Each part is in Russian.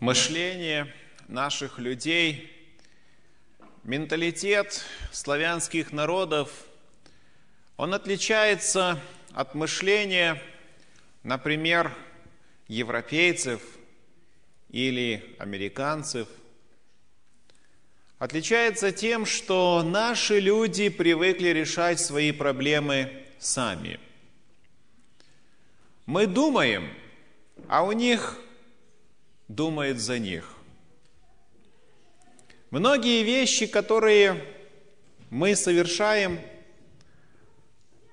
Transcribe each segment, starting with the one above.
мышление наших людей, менталитет славянских народов, он отличается от мышления, например, европейцев или американцев. Отличается тем, что наши люди привыкли решать свои проблемы сами. Мы думаем, а у них думает за них. Многие вещи, которые мы совершаем,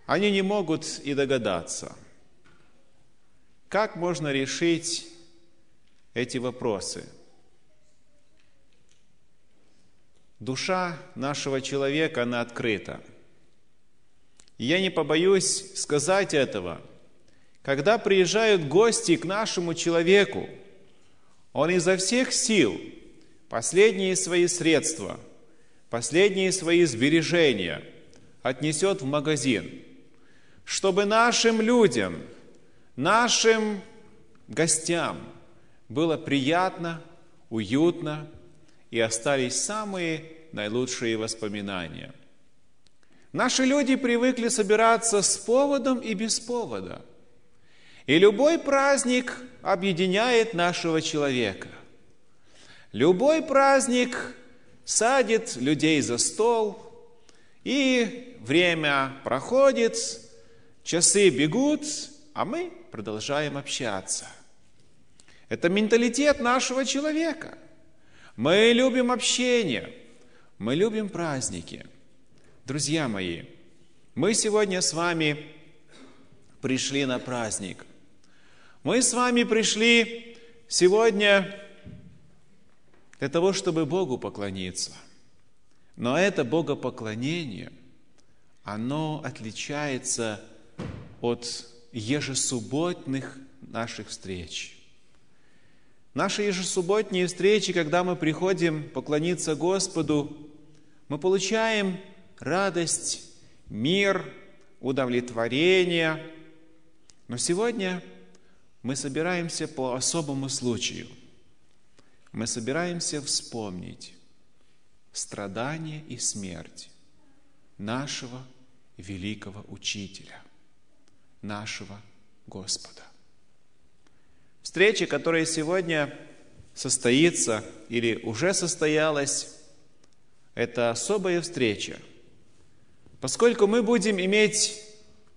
они не могут и догадаться. Как можно решить эти вопросы? Душа нашего человека, она открыта. И я не побоюсь сказать этого. Когда приезжают гости к нашему человеку – он изо всех сил последние свои средства, последние свои сбережения отнесет в магазин, чтобы нашим людям, нашим гостям было приятно, уютно и остались самые наилучшие воспоминания. Наши люди привыкли собираться с поводом и без повода – и любой праздник объединяет нашего человека. Любой праздник садит людей за стол, и время проходит, часы бегут, а мы продолжаем общаться. Это менталитет нашего человека. Мы любим общение, мы любим праздники. Друзья мои, мы сегодня с вами пришли на праздник – мы с вами пришли сегодня для того, чтобы Богу поклониться. Но это богопоклонение, оно отличается от ежесубботных наших встреч. Наши ежесубботние встречи, когда мы приходим поклониться Господу, мы получаем радость, мир, удовлетворение. Но сегодня мы собираемся по особому случаю. Мы собираемся вспомнить страдания и смерть нашего великого Учителя, нашего Господа. Встреча, которая сегодня состоится или уже состоялась, это особая встреча, поскольку мы будем иметь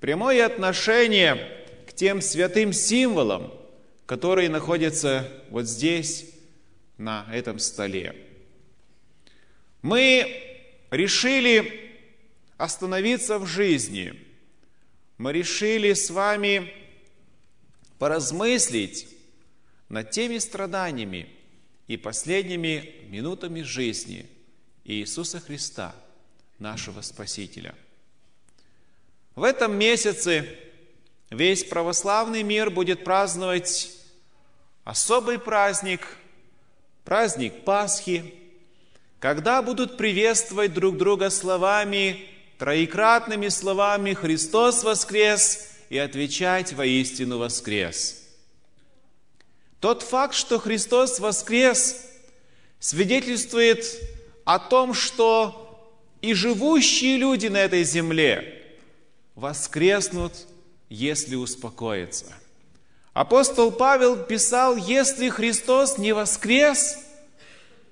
прямое отношение тем святым символам, которые находятся вот здесь, на этом столе. Мы решили остановиться в жизни. Мы решили с вами поразмыслить над теми страданиями и последними минутами жизни Иисуса Христа, нашего Спасителя. В этом месяце Весь православный мир будет праздновать особый праздник, праздник Пасхи, когда будут приветствовать друг друга словами, троекратными словами «Христос воскрес» и отвечать «Воистину воскрес». Тот факт, что Христос воскрес, свидетельствует о том, что и живущие люди на этой земле воскреснут – если успокоиться. Апостол Павел писал, если Христос не воскрес,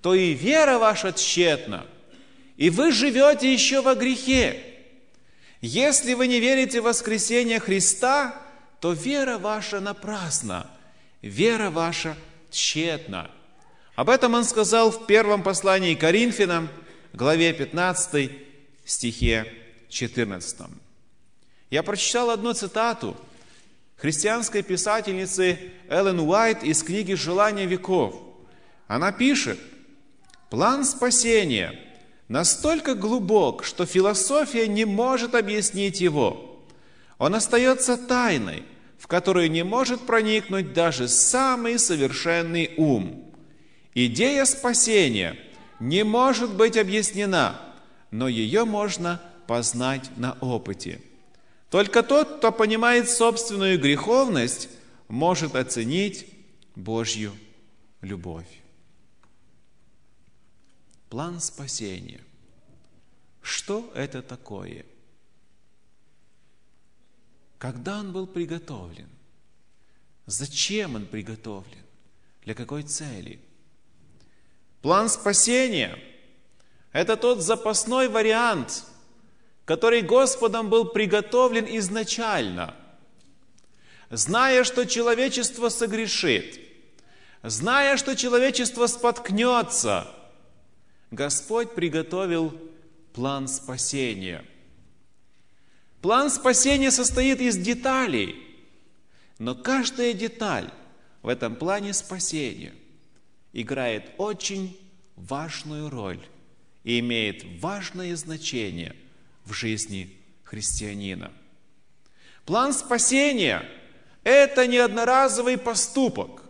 то и вера ваша тщетна, и вы живете еще во грехе. Если вы не верите в воскресение Христа, то вера ваша напрасна, вера ваша тщетна. Об этом он сказал в первом послании Коринфянам, главе 15, стихе 14. Я прочитал одну цитату христианской писательницы Эллен Уайт из книги «Желание веков». Она пишет, «План спасения настолько глубок, что философия не может объяснить его. Он остается тайной, в которую не может проникнуть даже самый совершенный ум. Идея спасения не может быть объяснена, но ее можно познать на опыте – только тот, кто понимает собственную греховность, может оценить Божью любовь. План спасения. Что это такое? Когда он был приготовлен? Зачем он приготовлен? Для какой цели? План спасения – это тот запасной вариант, который Господом был приготовлен изначально, зная, что человечество согрешит, зная, что человечество споткнется, Господь приготовил план спасения. План спасения состоит из деталей, но каждая деталь в этом плане спасения играет очень важную роль и имеет важное значение в жизни христианина. План спасения – это не одноразовый поступок.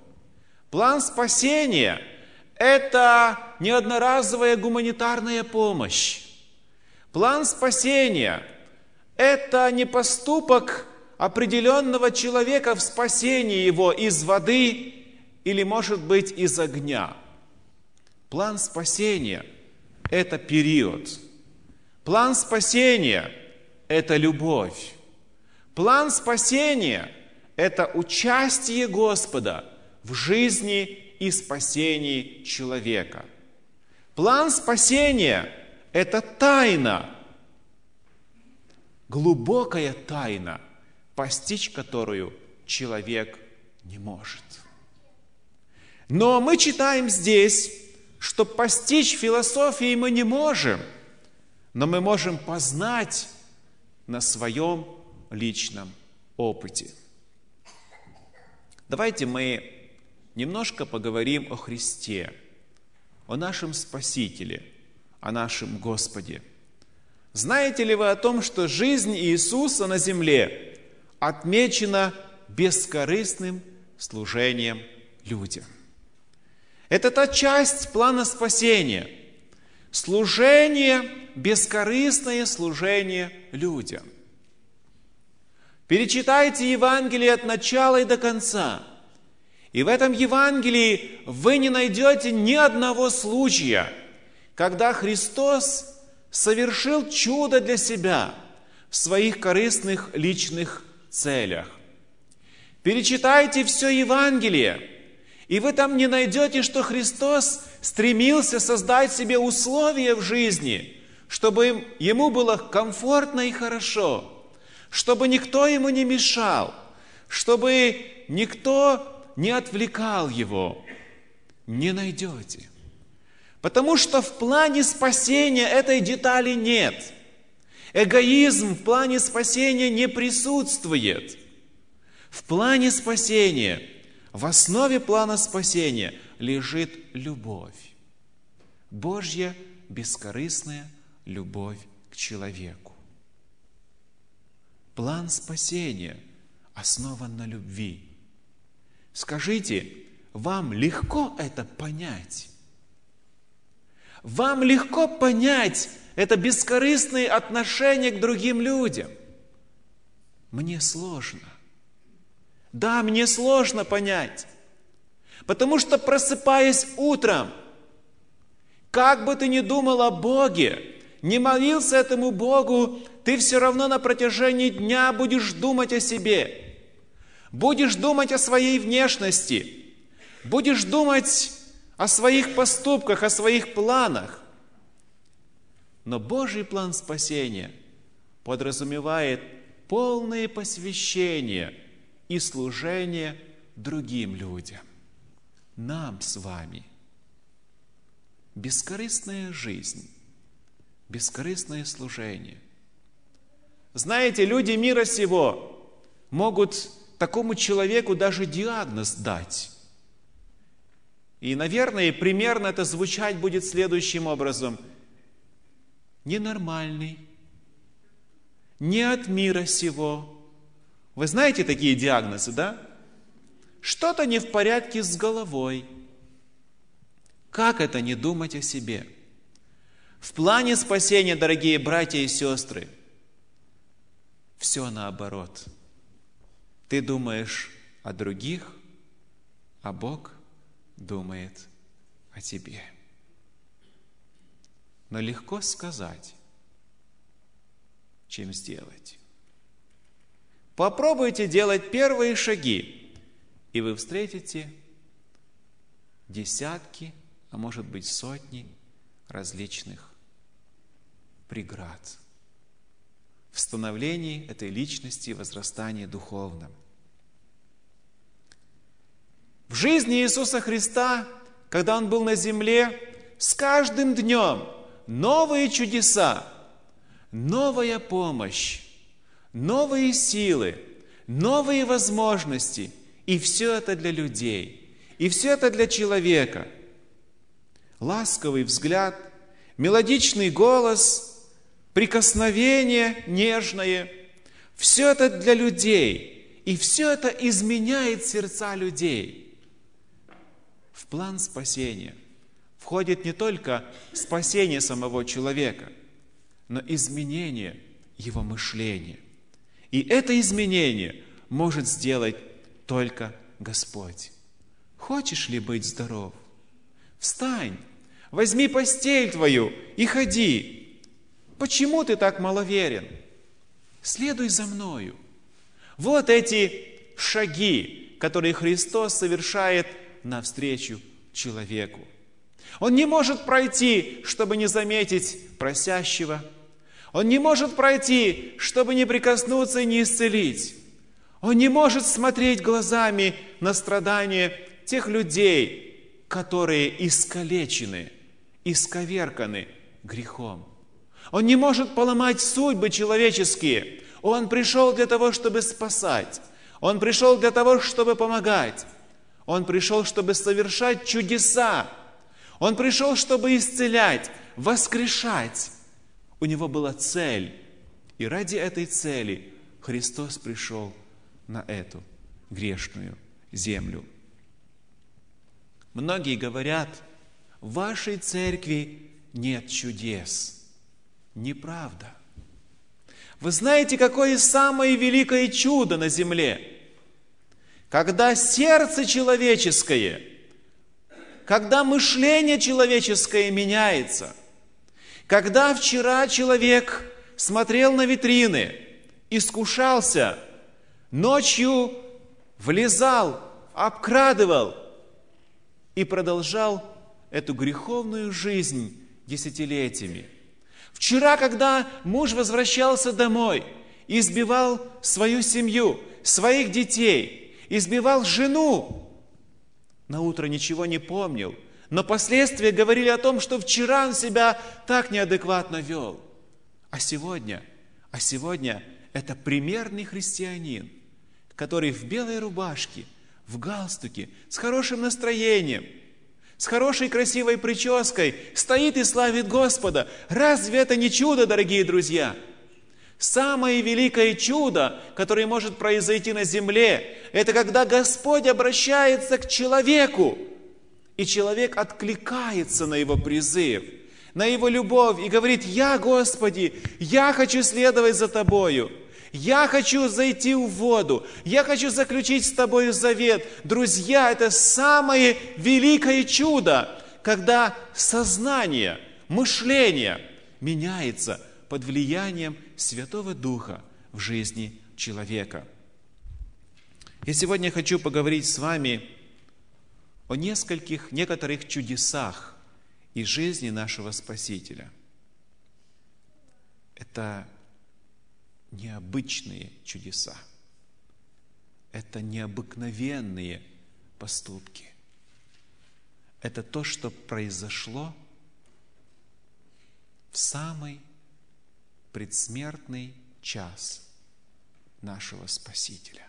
План спасения – это не одноразовая гуманитарная помощь. План спасения – это не поступок определенного человека в спасении его из воды или, может быть, из огня. План спасения – это период. План спасения – это любовь. План спасения – это участие Господа в жизни и спасении человека. План спасения – это тайна, глубокая тайна, постичь которую человек не может. Но мы читаем здесь, что постичь философии мы не можем, но мы можем познать на своем личном опыте. Давайте мы немножко поговорим о Христе, о нашем Спасителе, о нашем Господе. Знаете ли вы о том, что жизнь Иисуса на земле отмечена бескорыстным служением людям? Это та часть плана спасения. Служение, бескорыстное служение людям. Перечитайте Евангелие от начала и до конца. И в этом Евангелии вы не найдете ни одного случая, когда Христос совершил чудо для себя в своих корыстных личных целях. Перечитайте все Евангелие – и вы там не найдете, что Христос стремился создать себе условия в жизни, чтобы ему было комфортно и хорошо, чтобы никто ему не мешал, чтобы никто не отвлекал его. Не найдете. Потому что в плане спасения этой детали нет. Эгоизм в плане спасения не присутствует. В плане спасения – в основе плана спасения лежит любовь. Божья бескорыстная любовь к человеку. План спасения основан на любви. Скажите, вам легко это понять? Вам легко понять это бескорыстное отношение к другим людям? Мне сложно. Да, мне сложно понять. Потому что просыпаясь утром, как бы ты ни думал о Боге, не молился этому Богу, ты все равно на протяжении дня будешь думать о себе. Будешь думать о своей внешности. Будешь думать о своих поступках, о своих планах. Но Божий план спасения подразумевает полное посвящение – и служение другим людям, нам с вами. Бескорыстная жизнь, бескорыстное служение. Знаете, люди мира сего могут такому человеку даже диагноз дать. И, наверное, примерно это звучать будет следующим образом. Ненормальный, не от мира сего, вы знаете такие диагнозы, да? Что-то не в порядке с головой. Как это не думать о себе? В плане спасения, дорогие братья и сестры, все наоборот. Ты думаешь о других, а Бог думает о тебе. Но легко сказать, чем сделать. Попробуйте делать первые шаги, и вы встретите десятки, а может быть сотни различных преград в становлении этой личности и возрастании духовном. В жизни Иисуса Христа, когда Он был на земле, с каждым днем новые чудеса, новая помощь, новые силы, новые возможности. И все это для людей. И все это для человека. Ласковый взгляд, мелодичный голос, прикосновение нежное. Все это для людей. И все это изменяет сердца людей. В план спасения входит не только спасение самого человека, но изменение его мышления. И это изменение может сделать только Господь. Хочешь ли быть здоров? Встань, возьми постель твою и ходи. Почему ты так маловерен? Следуй за мною. Вот эти шаги, которые Христос совершает навстречу человеку. Он не может пройти, чтобы не заметить просящего, он не может пройти, чтобы не прикоснуться и не исцелить. Он не может смотреть глазами на страдания тех людей, которые искалечены, исковерканы грехом. Он не может поломать судьбы человеческие. Он пришел для того, чтобы спасать. Он пришел для того, чтобы помогать. Он пришел, чтобы совершать чудеса. Он пришел, чтобы исцелять, воскрешать. У него была цель. И ради этой цели Христос пришел на эту грешную землю. Многие говорят, в вашей церкви нет чудес. Неправда. Вы знаете, какое самое великое чудо на земле? Когда сердце человеческое, когда мышление человеческое меняется – когда вчера человек смотрел на витрины, искушался, ночью влезал, обкрадывал и продолжал эту греховную жизнь десятилетиями. Вчера, когда муж возвращался домой, избивал свою семью, своих детей, избивал жену, на утро ничего не помнил – но последствия говорили о том, что вчера он себя так неадекватно вел. А сегодня, а сегодня это примерный христианин, который в белой рубашке, в галстуке, с хорошим настроением, с хорошей красивой прической стоит и славит Господа. Разве это не чудо, дорогие друзья? Самое великое чудо, которое может произойти на земле, это когда Господь обращается к человеку – и человек откликается на его призыв, на его любовь и говорит, я, Господи, я хочу следовать за Тобою. Я хочу зайти в воду. Я хочу заключить с Тобою завет. Друзья, это самое великое чудо, когда сознание, мышление меняется под влиянием Святого Духа в жизни человека. И сегодня хочу поговорить с вами о нескольких, некоторых чудесах из жизни нашего Спасителя. Это необычные чудеса. Это необыкновенные поступки. Это то, что произошло в самый предсмертный час нашего Спасителя.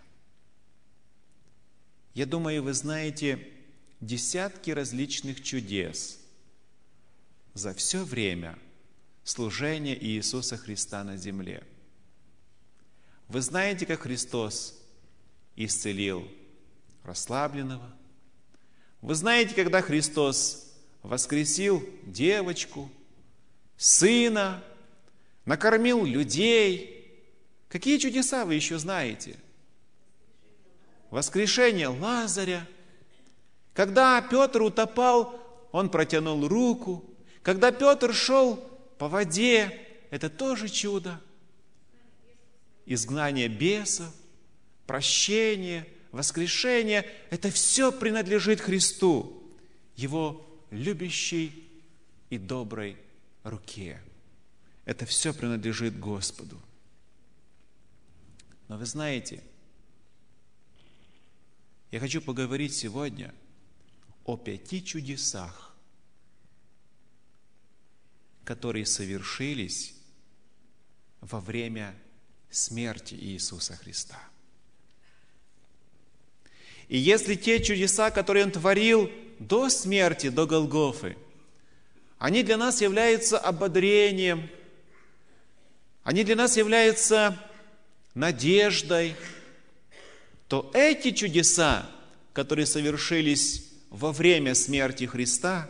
Я думаю, вы знаете десятки различных чудес за все время служения Иисуса Христа на земле. Вы знаете, как Христос исцелил расслабленного. Вы знаете, когда Христос воскресил девочку, сына, накормил людей. Какие чудеса вы еще знаете? Воскрешение Лазаря – Когда Петр утопал, он протянул руку. Когда Петр шел по воде, это тоже чудо. Изгнание бесов, прощение, воскрешение – это все принадлежит Христу, Его любящей и доброй руке. Это все принадлежит Господу. Но вы знаете, я хочу поговорить сегодня о пяти чудесах, которые совершились во время смерти Иисуса Христа. И если те чудеса, которые Он творил до смерти, до Голгофы, они для нас являются ободрением, они для нас являются надеждой, то эти чудеса, которые совершились во время смерти Христа,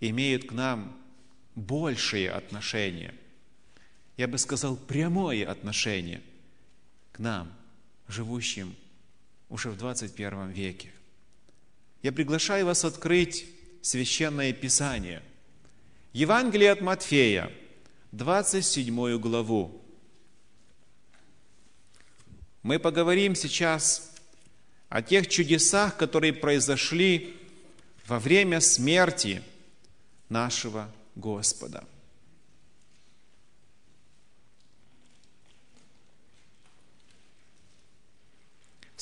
имеют к нам большие отношения. Я бы сказал, прямое отношение к нам, живущим уже в 21 веке. Я приглашаю вас открыть Священное Писание. Евангелие от Матфея, 27 главу. Мы поговорим сейчас о тех чудесах, которые произошли во время смерти нашего Господа.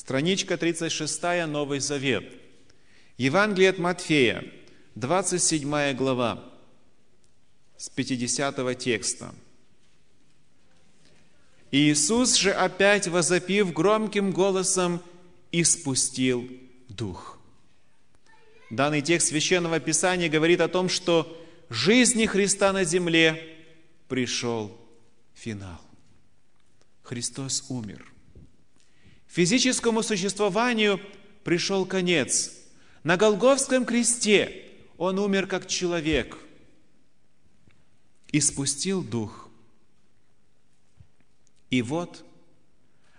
Страничка 36, Новый Завет. Евангелие от Матфея, 27 глава, с 50 текста. Иисус же опять возопив громким голосом, испустил Дух. Данный текст Священного Писания говорит о том, что жизни Христа на земле пришел финал. Христос умер. Физическому существованию пришел конец. На Голговском кресте Он умер как человек и спустил Дух. И вот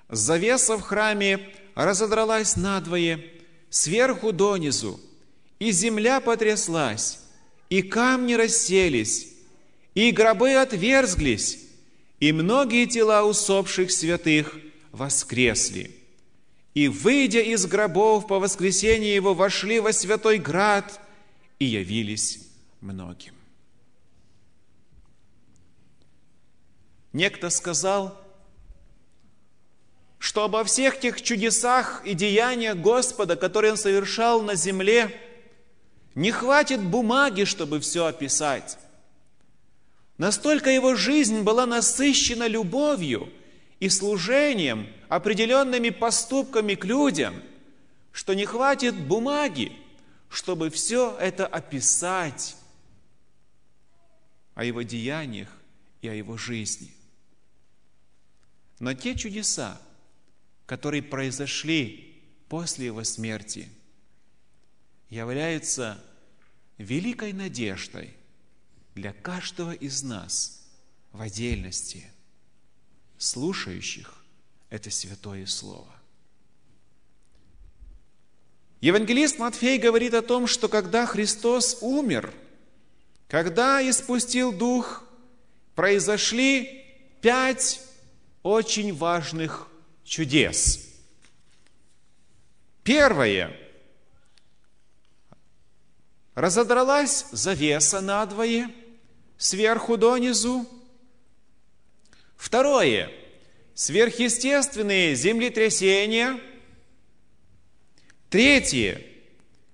завеса в храме разодралась надвое, сверху донизу, и земля потряслась, и камни расселись, и гробы отверзглись, и многие тела усопших святых воскресли. И, выйдя из гробов по воскресенье его, вошли во святой град и явились многим. Некто сказал, что обо всех тех чудесах и деяниях Господа, которые Он совершал на земле, не хватит бумаги, чтобы все описать. Настолько его жизнь была насыщена любовью и служением, определенными поступками к людям, что не хватит бумаги, чтобы все это описать о его деяниях и о его жизни. Но те чудеса, которые произошли после его смерти, являются великой надеждой для каждого из нас в отдельности, слушающих это святое Слово. Евангелист Матфей говорит о том, что когда Христос умер, когда испустил Дух, произошли пять очень важных чудес. Первое. Разодралась завеса надвое, сверху донизу. Второе. Сверхъестественные землетрясения. Третье.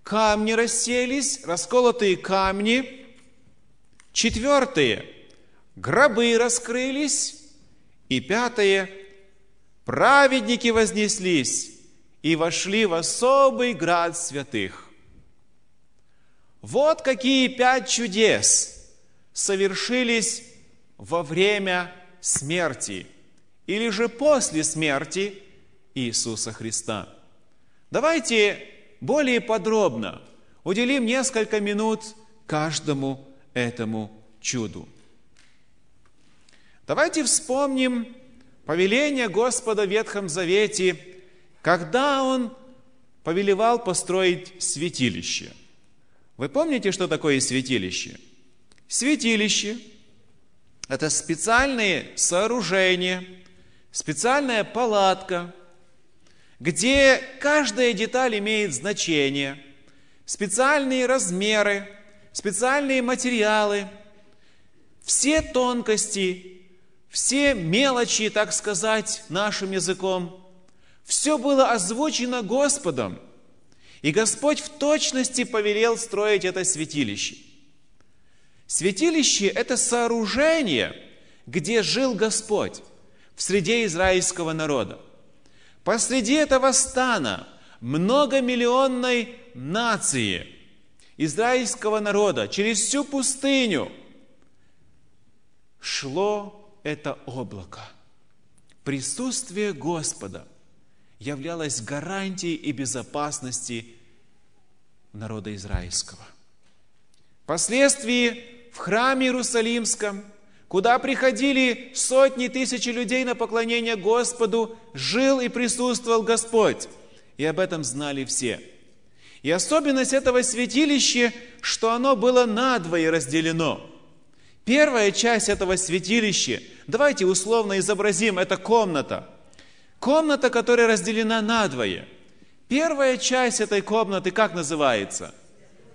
Камни расселись, расколотые камни. Четвертое. Гробы раскрылись. И пятое праведники вознеслись и вошли в особый град святых. Вот какие пять чудес совершились во время смерти или же после смерти Иисуса Христа. Давайте более подробно уделим несколько минут каждому этому чуду. Давайте вспомним повеление Господа в Ветхом Завете, когда Он повелевал построить святилище. Вы помните, что такое святилище? Святилище – это специальные сооружения, специальная палатка, где каждая деталь имеет значение, специальные размеры, специальные материалы, все тонкости, все мелочи, так сказать, нашим языком, все было озвучено Господом. И Господь в точности повелел строить это святилище. Святилище – это сооружение, где жил Господь в среде израильского народа. Посреди этого стана многомиллионной нации израильского народа через всю пустыню шло это облако. Присутствие Господа являлось гарантией и безопасности народа израильского. Впоследствии в храме Иерусалимском – куда приходили сотни тысяч людей на поклонение Господу, жил и присутствовал Господь. И об этом знали все. И особенность этого святилища, что оно было надвое разделено. Первая часть этого святилища, давайте условно изобразим, это комната. Комната, которая разделена надвое. Первая часть этой комнаты как называется?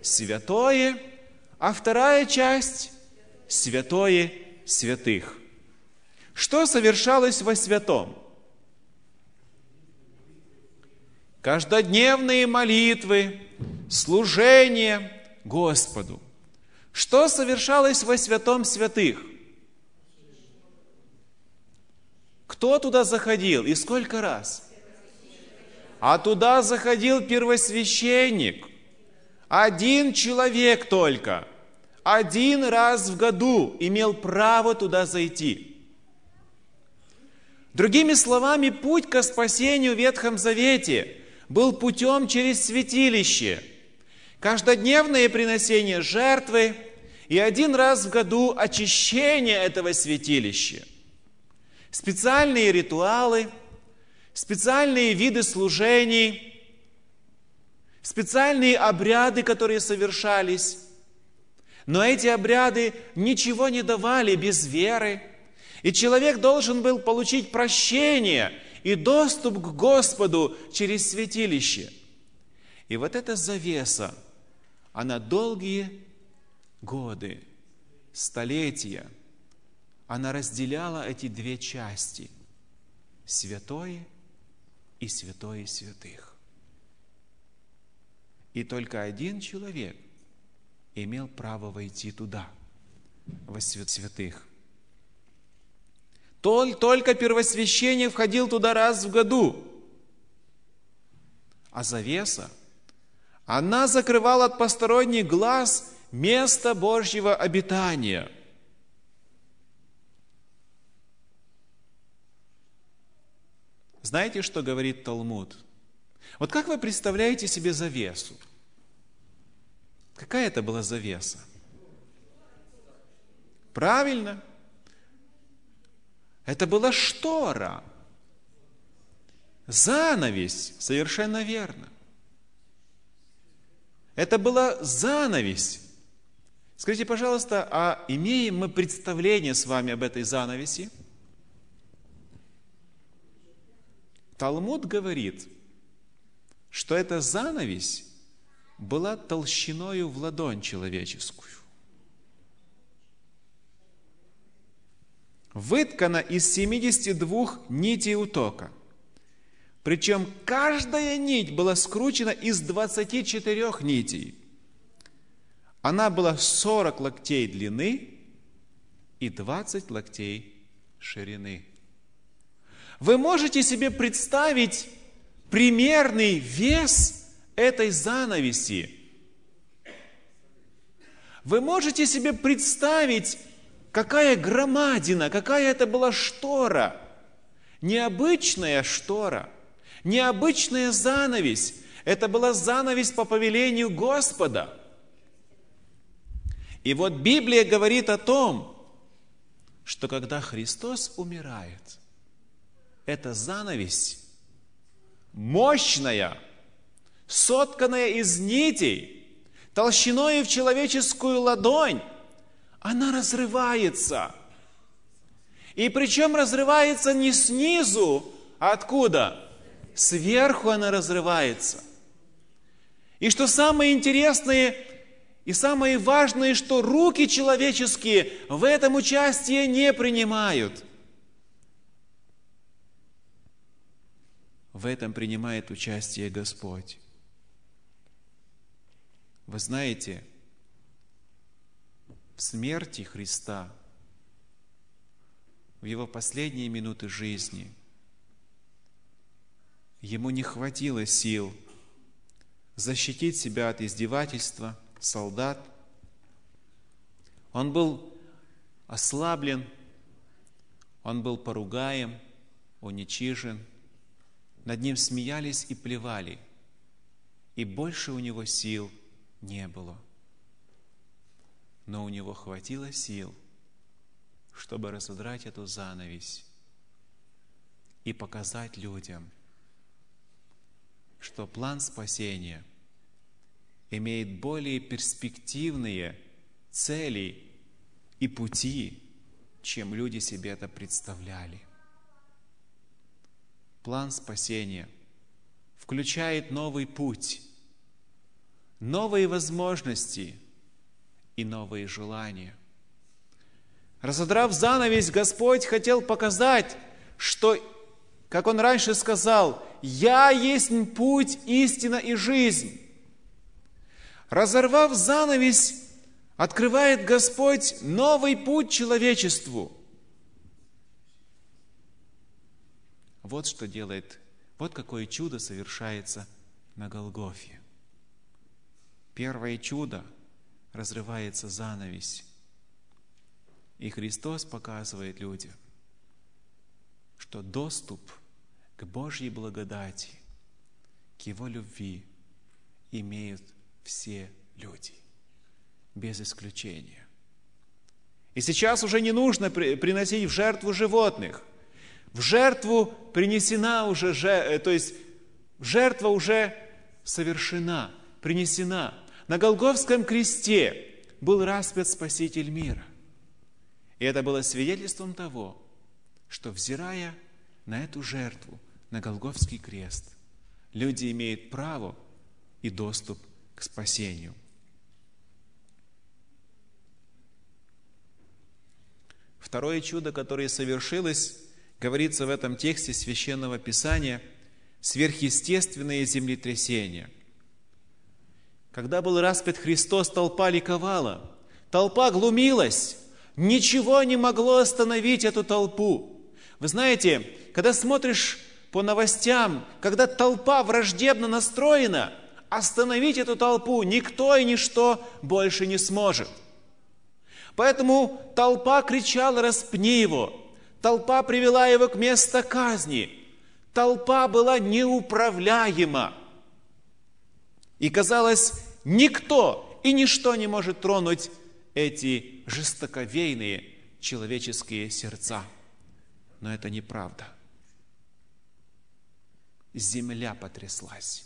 Святое. А вторая часть – святое святых. Что совершалось во святом? Каждодневные молитвы, служение Господу. Что совершалось во святом святых? Кто туда заходил и сколько раз? А туда заходил первосвященник. Один человек только – один раз в году имел право туда зайти. Другими словами, путь к спасению в Ветхом Завете был путем через святилище. Каждодневное приносение жертвы и один раз в году очищение этого святилища. Специальные ритуалы, специальные виды служений, специальные обряды, которые совершались – но эти обряды ничего не давали без веры. И человек должен был получить прощение и доступ к Господу через святилище. И вот эта завеса, она долгие годы, столетия, она разделяла эти две части – святое и святое святых. И только один человек – имел право войти туда, во свят святых. Только первосвященник входил туда раз в году. А завеса, она закрывала от посторонних глаз место Божьего обитания. Знаете, что говорит Талмуд? Вот как вы представляете себе завесу? Какая это была завеса? Правильно. Это была штора. Занавесь, совершенно верно. Это была занавесь. Скажите, пожалуйста, а имеем мы представление с вами об этой занавеси? Талмуд говорит, что эта занавесь была толщиною в ладонь человеческую. Выткана из 72 нитей утока. Причем каждая нить была скручена из 24 нитей. Она была 40 локтей длины и 20 локтей ширины. Вы можете себе представить примерный вес этой занавеси. Вы можете себе представить, какая громадина, какая это была штора. Необычная штора, необычная занавесь. Это была занавесь по повелению Господа. И вот Библия говорит о том, что когда Христос умирает, эта занавесь мощная – сотканная из нитей, толщиной в человеческую ладонь, она разрывается. И причем разрывается не снизу, а откуда? Сверху она разрывается. И что самое интересное и самое важное, что руки человеческие в этом участие не принимают. В этом принимает участие Господь. Вы знаете, в смерти Христа, в Его последние минуты жизни, Ему не хватило сил защитить себя от издевательства солдат. Он был ослаблен, он был поругаем, уничижен. Над ним смеялись и плевали, и больше у него сил не было – но у него хватило сил, чтобы разодрать эту занавесь и показать людям, что план спасения имеет более перспективные цели и пути, чем люди себе это представляли. План спасения включает новый путь, новые возможности – и новые желания. Разодрав занавес, Господь хотел показать, что, как Он раньше сказал, «Я есть путь, истина и жизнь». Разорвав занавес, открывает Господь новый путь человечеству. Вот что делает, вот какое чудо совершается на Голгофе. Первое чудо – разрывается занавесь. И Христос показывает людям, что доступ к Божьей благодати, к Его любви имеют все люди, без исключения. И сейчас уже не нужно приносить в жертву животных. В жертву принесена уже, э, то есть жертва уже совершена, принесена. На Голговском кресте был распят Спаситель мира. И это было свидетельством того, что, взирая на эту жертву, на Голговский крест, люди имеют право и доступ к спасению. Второе чудо, которое совершилось, говорится в этом тексте Священного Писания, сверхъестественное землетрясение – когда был распят Христос, толпа ликовала. Толпа глумилась. Ничего не могло остановить эту толпу. Вы знаете, когда смотришь по новостям, когда толпа враждебно настроена, остановить эту толпу никто и ничто больше не сможет. Поэтому толпа кричала «распни его!» Толпа привела его к месту казни. Толпа была неуправляема. И казалось, никто и ничто не может тронуть эти жестоковейные человеческие сердца. Но это неправда. Земля потряслась.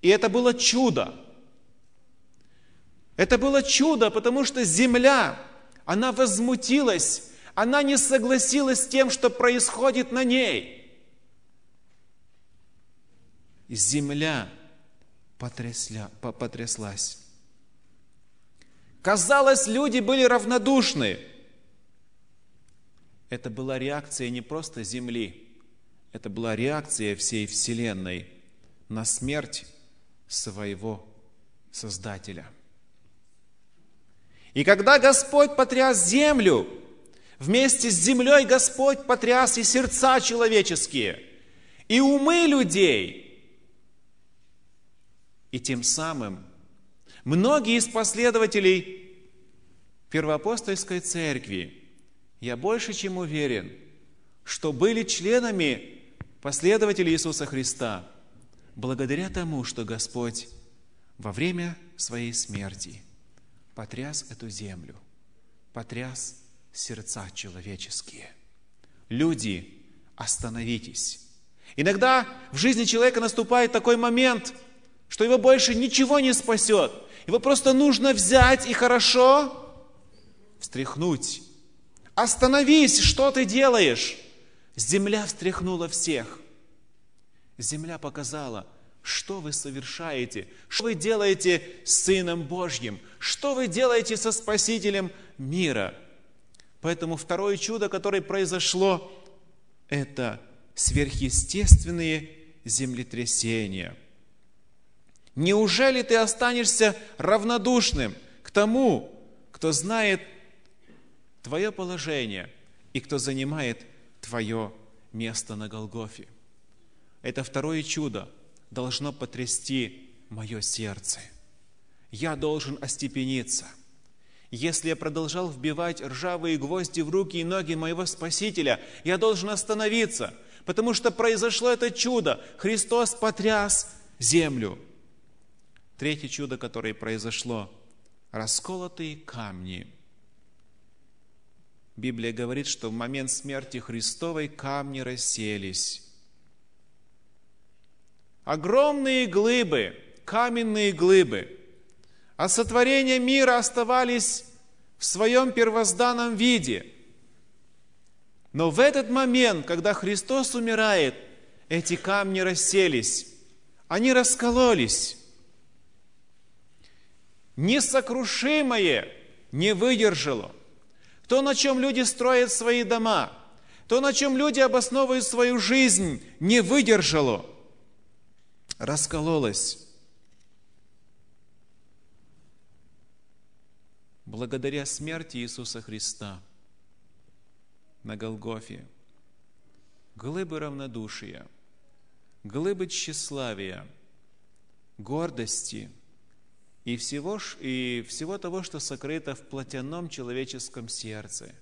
И это было чудо. Это было чудо, потому что земля, она возмутилась, она не согласилась с тем, что происходит на ней – земля потрясля, потряслась. Казалось, люди были равнодушны. Это была реакция не просто Земли, это была реакция всей Вселенной на смерть своего Создателя. И когда Господь потряс землю, вместе с землей Господь потряс и сердца человеческие, и умы людей – и тем самым многие из последователей Первоапостольской Церкви, я больше чем уверен, что были членами последователей Иисуса Христа, благодаря тому, что Господь во время своей смерти потряс эту землю, потряс сердца человеческие. Люди, остановитесь. Иногда в жизни человека наступает такой момент, что его больше ничего не спасет. Его просто нужно взять и хорошо встряхнуть. Остановись, что ты делаешь? Земля встряхнула всех. Земля показала, что вы совершаете, что вы делаете с Сыном Божьим, что вы делаете со Спасителем мира. Поэтому второе чудо, которое произошло, это сверхъестественные землетрясения. Неужели ты останешься равнодушным к тому, кто знает твое положение и кто занимает твое место на Голгофе? Это второе чудо должно потрясти мое сердце. Я должен остепениться. Если я продолжал вбивать ржавые гвозди в руки и ноги моего Спасителя, я должен остановиться – потому что произошло это чудо. Христос потряс землю. Третье чудо, которое произошло, расколотые камни. Библия говорит, что в момент смерти Христовой камни расселись. Огромные глыбы, каменные глыбы, а сотворения мира оставались в своем первозданном виде – но в этот момент, когда Христос умирает, эти камни расселись, они раскололись. Несокрушимое не выдержало. То, на чем люди строят свои дома, то, на чем люди обосновывают свою жизнь, не выдержало, раскололось. Благодаря смерти Иисуса Христа – на Голгофе. Глыбы равнодушия, глыбы тщеславия, гордости и всего, и всего того, что сокрыто в плотяном человеческом сердце,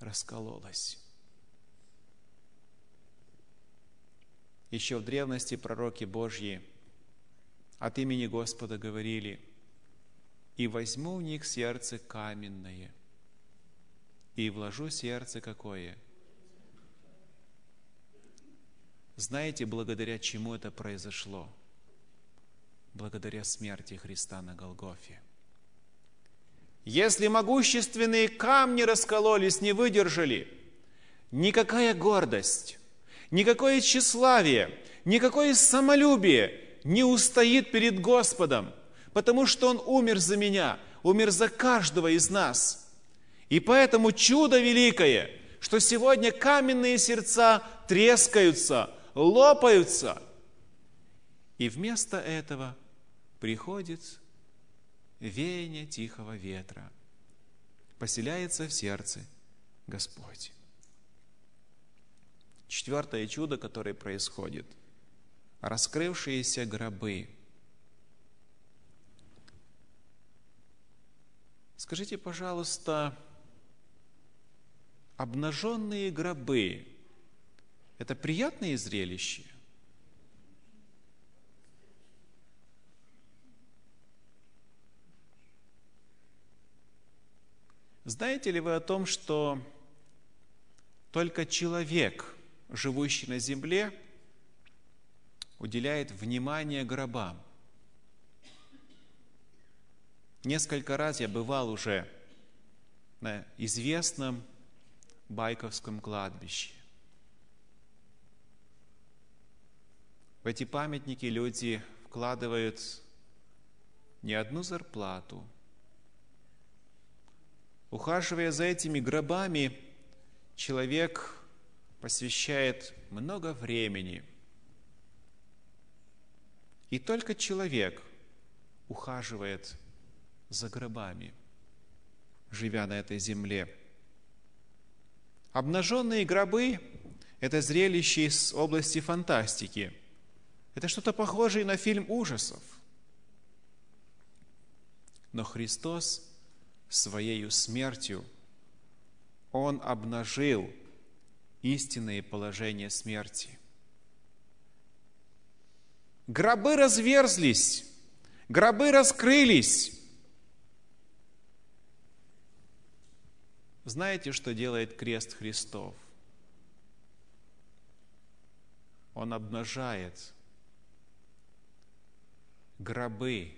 раскололось. Еще в древности пророки Божьи от имени Господа говорили, «И возьму у них сердце каменное, и вложу сердце какое. Знаете, благодаря чему это произошло? Благодаря смерти Христа на Голгофе. Если могущественные камни раскололись, не выдержали, никакая гордость, никакое тщеславие, никакое самолюбие не устоит перед Господом, потому что Он умер за меня, умер за каждого из нас – и поэтому чудо великое, что сегодня каменные сердца трескаются, лопаются. И вместо этого приходит веяние тихого ветра. Поселяется в сердце Господь. Четвертое чудо, которое происходит. Раскрывшиеся гробы. Скажите, пожалуйста, обнаженные гробы – это приятное зрелище? Знаете ли вы о том, что только человек, живущий на земле, уделяет внимание гробам? Несколько раз я бывал уже на известном Байковском кладбище. В эти памятники люди вкладывают не одну зарплату. Ухаживая за этими гробами, человек посвящает много времени. И только человек ухаживает за гробами, живя на этой земле – Обнаженные гробы – это зрелище из области фантастики. Это что-то похожее на фильм ужасов. Но Христос своей смертью, Он обнажил истинные положения смерти. Гробы разверзлись, гробы раскрылись, Знаете, что делает крест Христов? Он обнажает гробы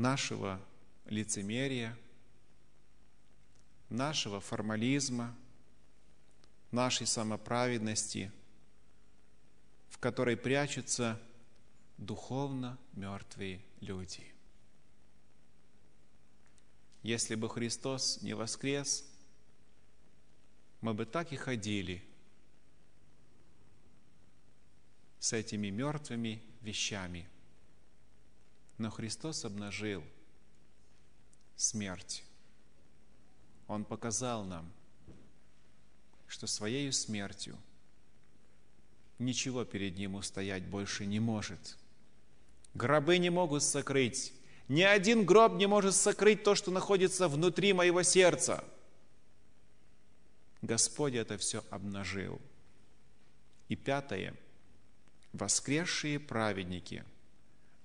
нашего лицемерия, нашего формализма, нашей самоправедности, в которой прячутся духовно мертвые люди. Если бы Христос не воскрес, мы бы так и ходили с этими мертвыми вещами. Но Христос обнажил смерть. Он показал нам, что своей смертью ничего перед Ним устоять больше не может. Гробы не могут сокрыть ни один гроб не может сокрыть то, что находится внутри моего сердца. Господь это все обнажил. И пятое. Воскресшие праведники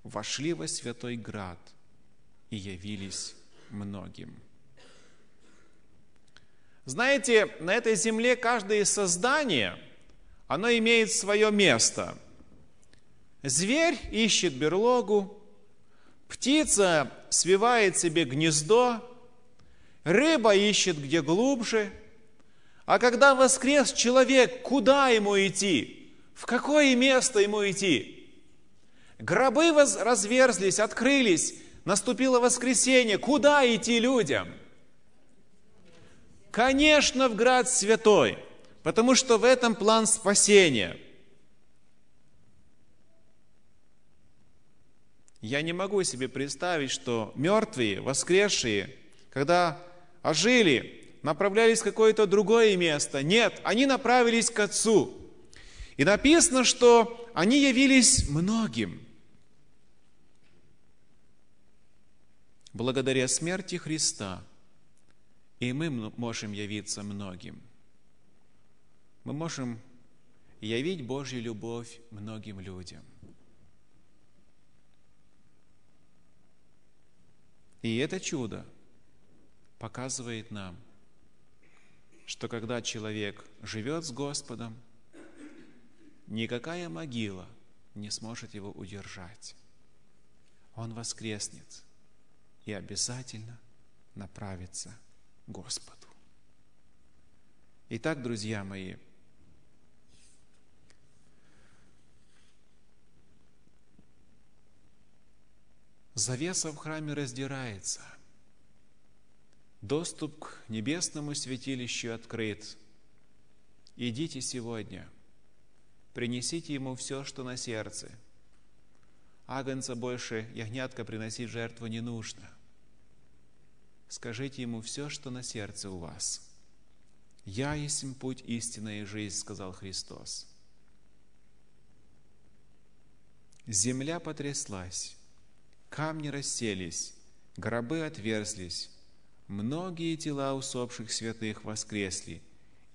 вошли во святой град и явились многим. Знаете, на этой земле каждое создание, оно имеет свое место. Зверь ищет берлогу, Птица свивает себе гнездо, рыба ищет где глубже. А когда воскрес человек, куда ему идти? В какое место ему идти? Гробы разверзлись, открылись, наступило воскресенье. Куда идти людям? Конечно, в град святой, потому что в этом план спасения – Я не могу себе представить, что мертвые, воскресшие, когда ожили, направлялись в какое-то другое место. Нет, они направились к Отцу. И написано, что они явились многим. Благодаря смерти Христа и мы можем явиться многим. Мы можем явить Божью любовь многим людям. И это чудо показывает нам, что когда человек живет с Господом, никакая могила не сможет его удержать. Он воскреснет и обязательно направится к Господу. Итак, друзья мои, Завеса в храме раздирается. Доступ к небесному святилищу открыт. Идите сегодня, принесите ему все, что на сердце. Агнца больше, ягнятка приносить жертву не нужно. Скажите ему все, что на сердце у вас. «Я есть путь, истина и жизнь», — сказал Христос. Земля потряслась, Камни расселись, гробы отверзлись, многие тела усопших святых воскресли,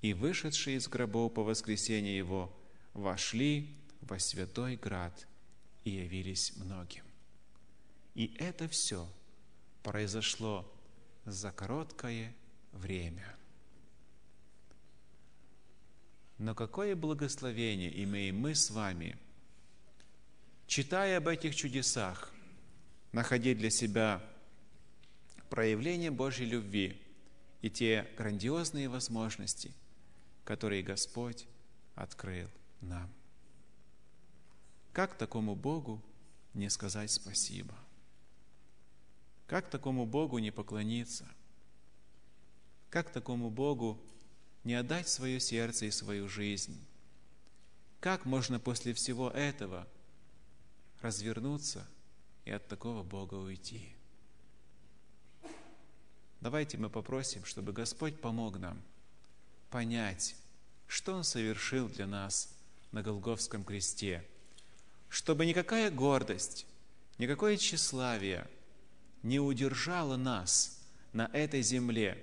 и вышедшие из гробов по воскресенье его вошли во святой град и явились многим. И это все произошло за короткое время. Но какое благословение имеем мы с вами, читая об этих чудесах – находить для себя проявление Божьей любви и те грандиозные возможности, которые Господь открыл нам. Как такому Богу не сказать спасибо? Как такому Богу не поклониться? Как такому Богу не отдать свое сердце и свою жизнь? Как можно после всего этого развернуться – и от такого Бога уйти. Давайте мы попросим, чтобы Господь помог нам понять, что Он совершил для нас на Голговском кресте, чтобы никакая гордость, никакое тщеславие не удержало нас на этой земле,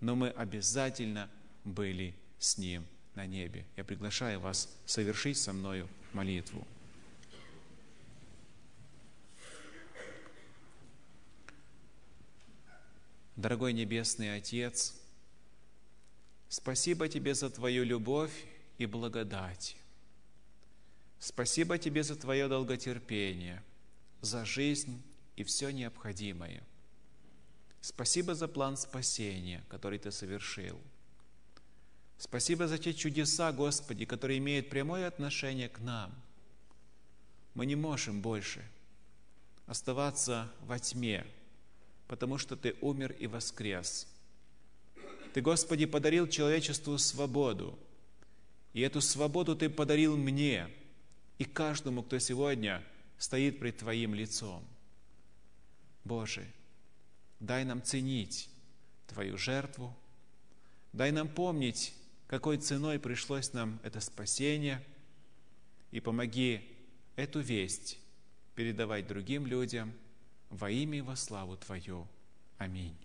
но мы обязательно были с Ним на небе. Я приглашаю вас совершить со мною молитву. Дорогой Небесный Отец, Спасибо Тебе за Твою любовь и благодать. Спасибо Тебе за Твое долготерпение, за жизнь и все необходимое. Спасибо за план спасения, который Ты совершил. Спасибо за те чудеса, Господи, которые имеют прямое отношение к нам. Мы не можем больше оставаться во тьме, потому что Ты умер и воскрес. Ты, Господи, подарил человечеству свободу, и эту свободу Ты подарил мне и каждому, кто сегодня стоит пред Твоим лицом. Боже, дай нам ценить Твою жертву, дай нам помнить, какой ценой пришлось нам это спасение, и помоги эту весть передавать другим людям во имя и во славу Твою. Аминь.